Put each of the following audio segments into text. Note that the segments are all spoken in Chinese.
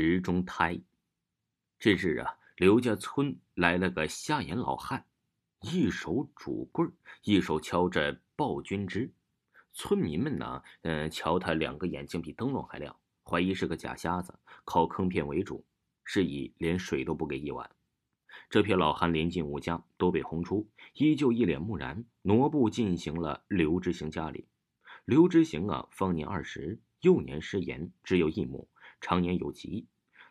石中胎。这日啊，刘家村来了个瞎眼老汉，一手拄棍一手敲着暴君枝。村民们呢，嗯，瞧他两个眼睛比灯笼还亮，怀疑是个假瞎子，靠坑骗为主，是以连水都不给一碗。这批老汉连进吴家都被轰出，依旧一脸木然，挪步进行了刘之行家里。刘之行啊，方年二十，幼年失言，只有一亩。常年有疾，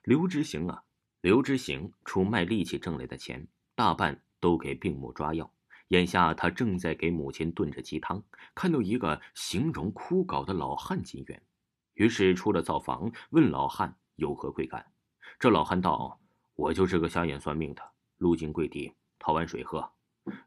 刘知行啊，刘知行出卖力气挣来的钱，大半都给病母抓药。眼下他正在给母亲炖着鸡汤，看到一个形容枯槁的老汉进院，于是出了灶房，问老汉有何贵干。这老汉道：“我就是个瞎眼算命的，路经贵地，讨碗水喝。”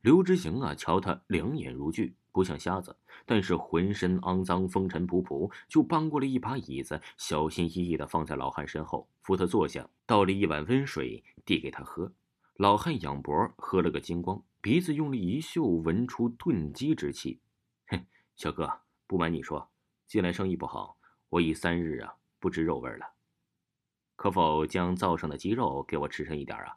刘之行啊，瞧他两眼如炬。不像瞎子，但是浑身肮脏、风尘仆仆，就搬过了一把椅子，小心翼翼地放在老汉身后，扶他坐下，倒了一碗温水递给他喝。老汉仰脖喝了个精光，鼻子用力一嗅，闻出炖鸡之气。嘿，小哥，不瞒你说，近来生意不好，我已三日啊不知肉味了，可否将灶上的鸡肉给我吃上一点啊？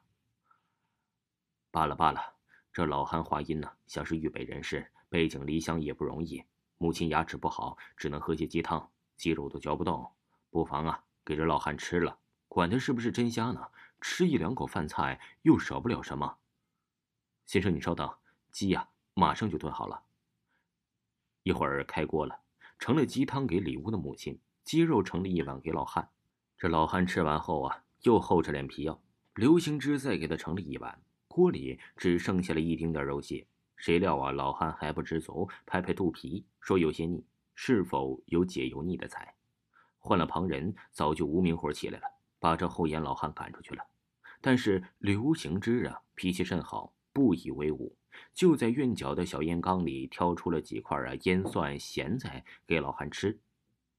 罢了罢了，这老汉话音呢，像是豫北人士。背井离乡也不容易，母亲牙齿不好，只能喝些鸡汤，鸡肉都嚼不动。不妨啊，给这老汉吃了，管他是不是真虾呢？吃一两口饭菜又少不了什么。先生，你稍等，鸡呀，马上就炖好了。一会儿开锅了，盛了鸡汤给里屋的母亲，鸡肉盛了一碗给老汉。这老汉吃完后啊，又厚着脸皮要。刘行之再给他盛了一碗，锅里只剩下了一丁点肉屑。谁料啊，老汉还不知足，拍拍肚皮说有些腻，是否有解油腻的菜？换了旁人，早就无名火起来了，把这厚颜老汉赶出去了。但是刘行之啊，脾气甚好，不以为忤，就在院角的小烟缸里挑出了几块啊腌蒜咸菜给老汉吃。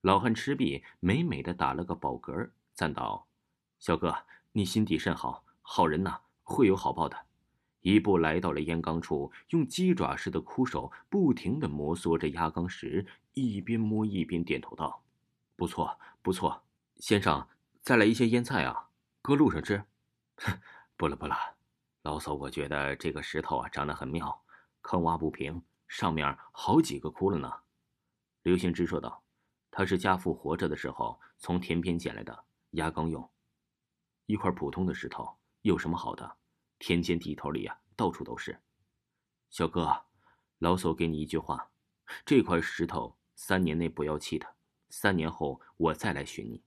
老汉吃毕，美美的打了个饱嗝，赞道：“小哥，你心地甚好，好人呐，会有好报的。”一步来到了烟缸处，用鸡爪似的枯手不停地摩挲着压缸石，一边摸一边点头道：“不错，不错，先生，再来一些腌菜啊，搁路上吃。”“不了不了，老嫂，我觉得这个石头啊长得很妙，坑洼不平，上面好几个窟窿呢。”刘行之说道：“他是家父活着的时候从田边捡来的压缸用，一块普通的石头有什么好的？”田间地头里呀，到处都是。小哥，老叟给你一句话：这块石头三年内不要弃它，三年后我再来寻你。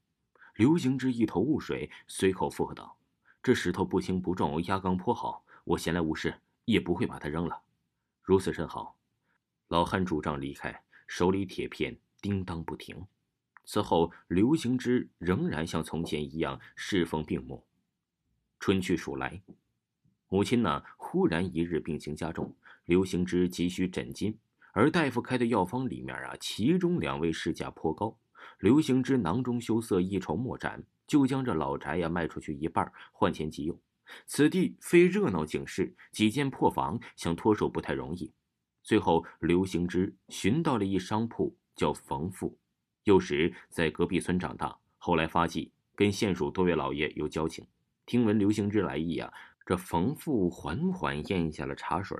刘行之一头雾水，随口附和道：“这石头不轻不重，压缸颇好，我闲来无事也不会把它扔了。如此甚好。”老汉拄杖离开，手里铁片叮当不停。此后，刘行之仍然像从前一样侍奉病母。春去暑来。母亲呢？忽然一日病情加重，刘行之急需诊金，而大夫开的药方里面啊，其中两位市价颇高。刘行之囊中羞涩，一筹莫展，就将这老宅呀卖出去一半，换钱急用。此地非热闹景市，几间破房，想脱手不太容易。最后，刘行之寻到了一商铺，叫冯富，幼时在隔壁村长大，后来发迹，跟县署多位老爷有交情。听闻刘行之来意啊。这冯父缓缓咽下了茶水，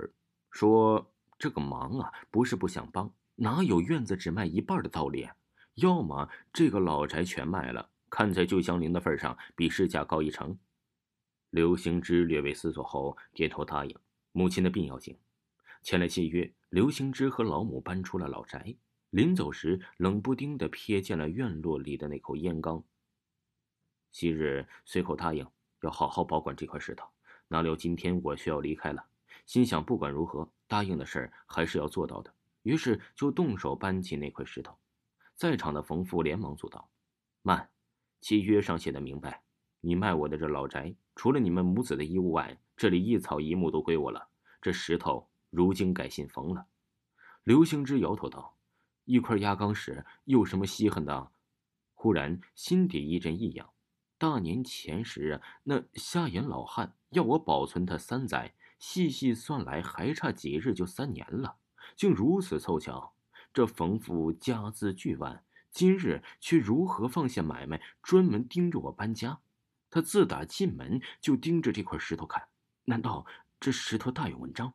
说：“这个忙啊，不是不想帮，哪有院子只卖一半的道理？要么这个老宅全卖了，看在旧乡邻的份上，比市价高一成。”刘行之略微思索后，点头答应。母亲的病要紧，签了契约，刘行之和老母搬出了老宅。临走时，冷不丁的瞥见了院落里的那口烟缸。昔日随口答应要好好保管这块石头。哪料今天我需要离开了，心想不管如何，答应的事还是要做到的。于是就动手搬起那块石头。在场的冯父连忙阻道：“慢，契约上写的明白，你卖我的这老宅，除了你们母子的衣物外，这里一草一木都归我了。这石头如今改姓冯了。刘兴之摇头道：“一块压缸石有什么稀罕的？”忽然心底一阵异样。大年前时啊，那瞎眼老汉要我保存他三载，细细算来还差几日就三年了。竟如此凑巧，这冯父家资巨万，今日却如何放下买卖，专门盯着我搬家？他自打进门就盯着这块石头看，难道这石头大有文章？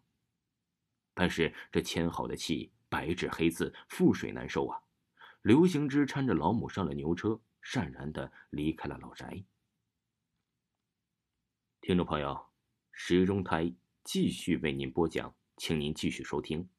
但是这签好的契，白纸黑字，覆水难收啊！刘行之搀着老母上了牛车，善然的离开了老宅。听众朋友，石中台继续为您播讲，请您继续收听。